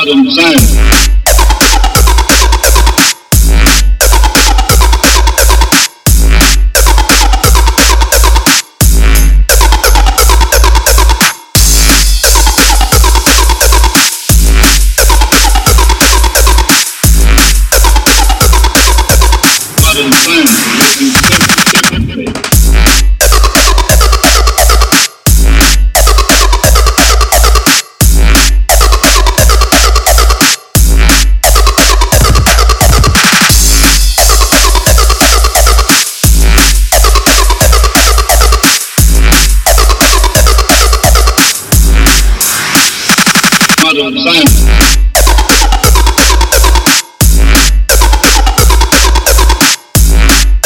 Modern science will make you Adam Sandler.